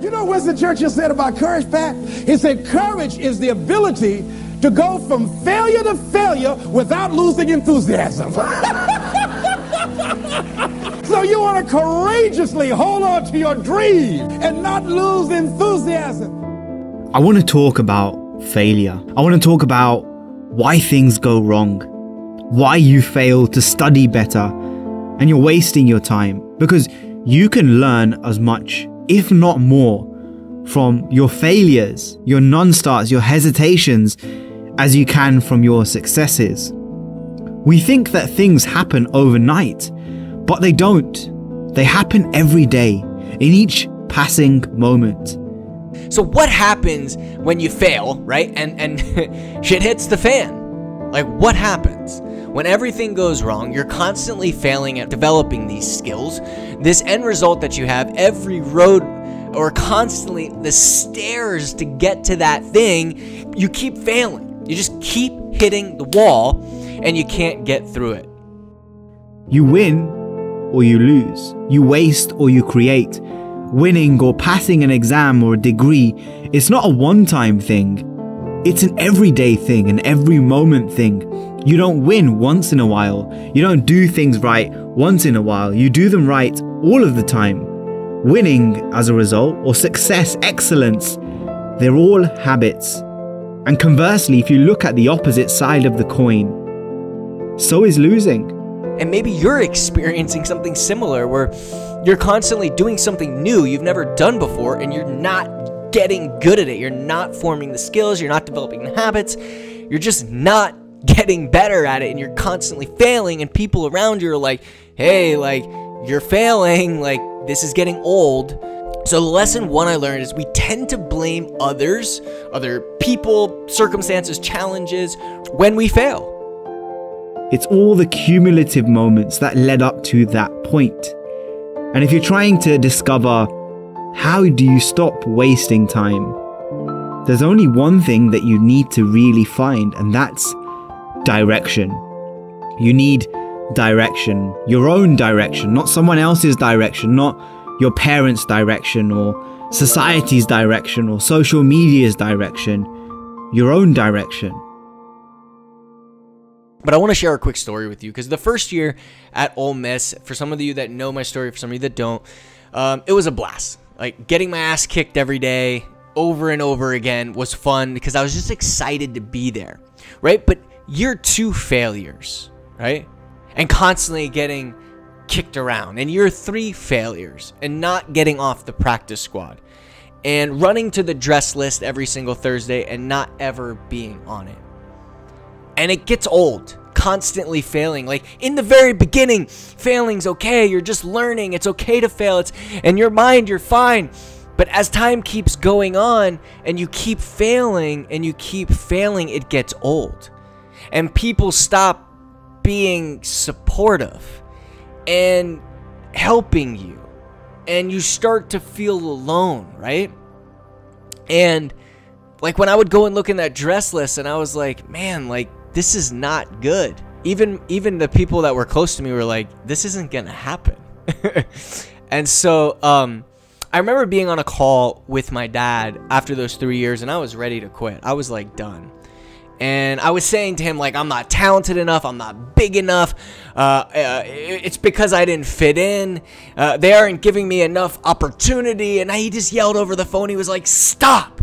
You know what Winston Churchill said about courage, Pat? He said, courage is the ability to go from failure to failure without losing enthusiasm. so you want to courageously hold on to your dream and not lose enthusiasm. I want to talk about failure. I want to talk about why things go wrong, why you fail to study better, and you're wasting your time because you can learn as much, if not more, from your failures, your non starts, your hesitations, as you can from your successes. We think that things happen overnight, but they don't. They happen every day, in each passing moment. So what happens when you fail, right? And and shit hits the fan. Like what happens? When everything goes wrong, you're constantly failing at developing these skills. This end result that you have, every road or constantly the stairs to get to that thing, you keep failing. You just keep hitting the wall and you can't get through it. You win or you lose. You waste or you create. Winning or passing an exam or a degree, it's not a one time thing. It's an everyday thing, an every moment thing. You don't win once in a while. You don't do things right once in a while. You do them right all of the time. Winning as a result, or success, excellence, they're all habits. And conversely, if you look at the opposite side of the coin, so is losing. And maybe you're experiencing something similar where you're constantly doing something new you've never done before and you're not getting good at it. You're not forming the skills, you're not developing the habits, you're just not getting better at it and you're constantly failing and people around you are like, "Hey, like you're failing, like this is getting old." So the lesson one I learned is we tend to blame others, other people, circumstances, challenges when we fail. It's all the cumulative moments that led up to that point. And if you're trying to discover how do you stop wasting time, there's only one thing that you need to really find, and that's direction. You need direction, your own direction, not someone else's direction, not your parents' direction or society's direction or social media's direction, your own direction. But I want to share a quick story with you because the first year at Ole Miss, for some of you that know my story, for some of you that don't, um, it was a blast. Like getting my ass kicked every day, over and over again, was fun because I was just excited to be there, right? But year two failures, right? And constantly getting kicked around. And year three failures and not getting off the practice squad. And running to the dress list every single Thursday and not ever being on it. And it gets old constantly failing. Like in the very beginning failing's okay. You're just learning. It's okay to fail. It's in your mind you're fine. But as time keeps going on and you keep failing and you keep failing it gets old. And people stop being supportive and helping you. And you start to feel alone, right? And like when I would go and look in that dress list and I was like, man, like this is not good. Even even the people that were close to me were like, this isn't to happen. and so um I remember being on a call with my dad after those 3 years and I was ready to quit. I was like done and I was saying to him like I'm not talented enough, I'm not big enough. Uh, uh, it's because I didn't fit in. Uh, they aren't giving me enough opportunity, and I, he just yelled over the phone. He was like, "Stop!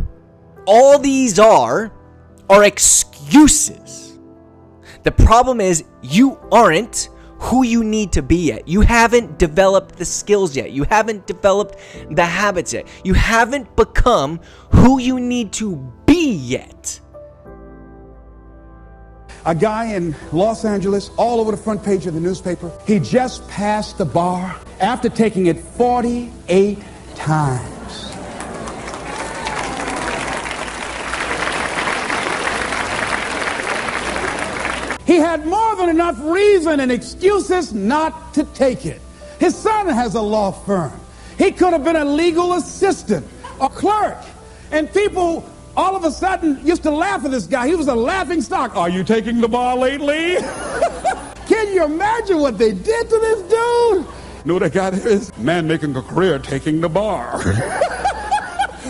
All these are are excuses. The problem is you aren't." Who you need to be yet. You haven't developed the skills yet. You haven't developed the habits yet. You haven't become who you need to be yet a guy in Los Angeles, all over the front page of the newspaper. He just passed the bar after taking it 48 times. He had more than enough reason and excuses not to take it. His son has a law firm. He could have been a legal assistant, a clerk. And people all of a sudden used to laugh at this guy. He was a laughing stock. Are you taking the bar lately? Can you imagine what they did to this dude? know what I got is man making a career taking the bar.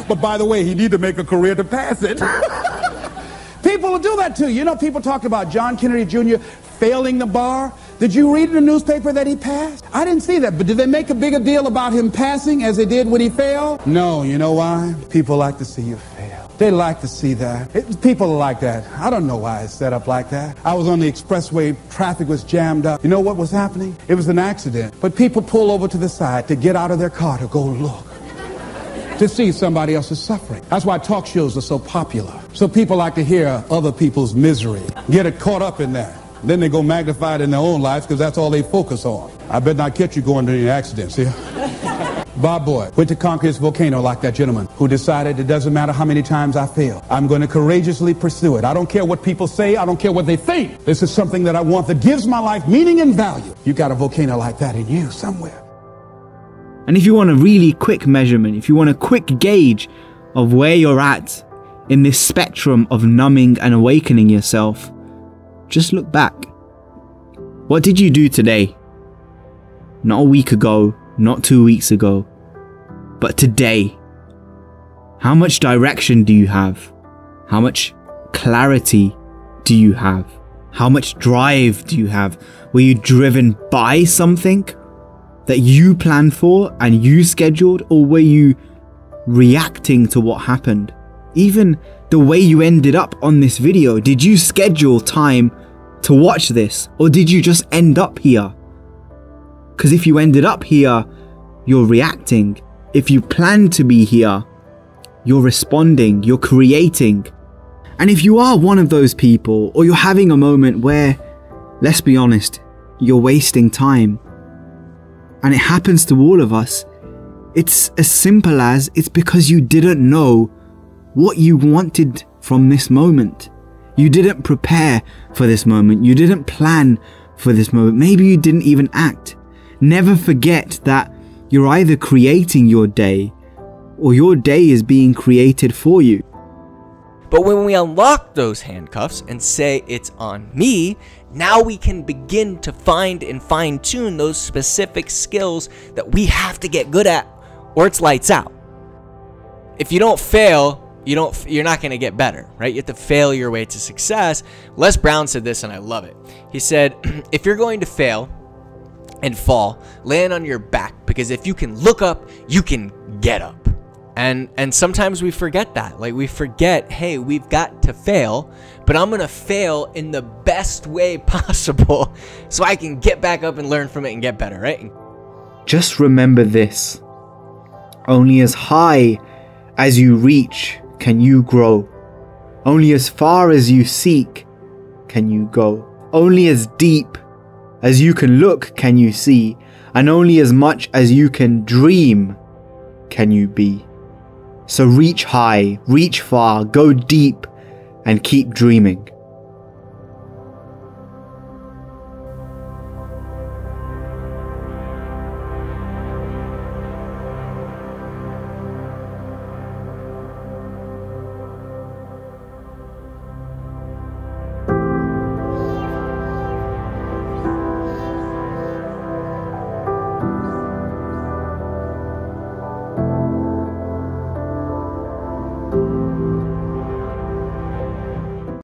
But by the way, he need to make a career to pass it. people will do that too. You know, people talk about John Kennedy Jr. failing the bar. Did you read in the newspaper that he passed? I didn't see that, but did they make a bigger deal about him passing as they did when he failed? No, you know why? People like to see you fail. They like to see that. It, people are like that. I don't know why it's set up like that. I was on the expressway, traffic was jammed up. You know what was happening? It was an accident. But people pull over to the side to get out of their car to go look to see somebody else's suffering. That's why talk shows are so popular. So people like to hear other people's misery, get it caught up in that. Then they go magnify it in their own lives because that's all they focus on. I bet not catch you going to any accidents here. Bob Boy went to conquer his volcano like that gentleman who decided it doesn't matter how many times I fail. I'm going to courageously pursue it. I don't care what people say. I don't care what they think. This is something that I want that gives my life meaning and value. You got a volcano like that in you somewhere. And if you want a really quick measurement, if you want a quick gauge of where you're at in this spectrum of numbing and awakening yourself, just look back. What did you do today? Not a week ago, not two weeks ago, but today. How much direction do you have? How much clarity do you have? How much drive do you have? Were you driven by something that you planned for and you scheduled, or were you reacting to what happened? Even the way you ended up on this video, did you schedule time to watch this? Or did you just end up here? Because if you ended up here, you're reacting. If you plan to be here, you're responding, you're creating. And if you are one of those people, or you're having a moment where, let's be honest, you're wasting time, and it happens to all of us, it's as simple as it's because you didn't know what you wanted from this moment. You didn't prepare for this moment. You didn't plan for this moment. Maybe you didn't even act. Never forget that you're either creating your day or your day is being created for you. But when we unlock those handcuffs and say it's on me, now we can begin to find and fine tune those specific skills that we have to get good at, or it's lights out. If you don't fail, you don't you're not going to get better, right? You have to fail your way to success. Les Brown said this and I love it. He said, "If you're going to fail and fall, land on your back because if you can look up, you can get up." And and sometimes we forget that. Like we forget, hey, we've got to fail, but I'm going to fail in the best way possible so I can get back up and learn from it and get better, right? Just remember this. Only as high as you reach can you grow. Only as far as you seek can you go. Only as deep as you can look can you see. And only as much as you can dream can you be. So reach high, reach far, go deep, and keep dreaming.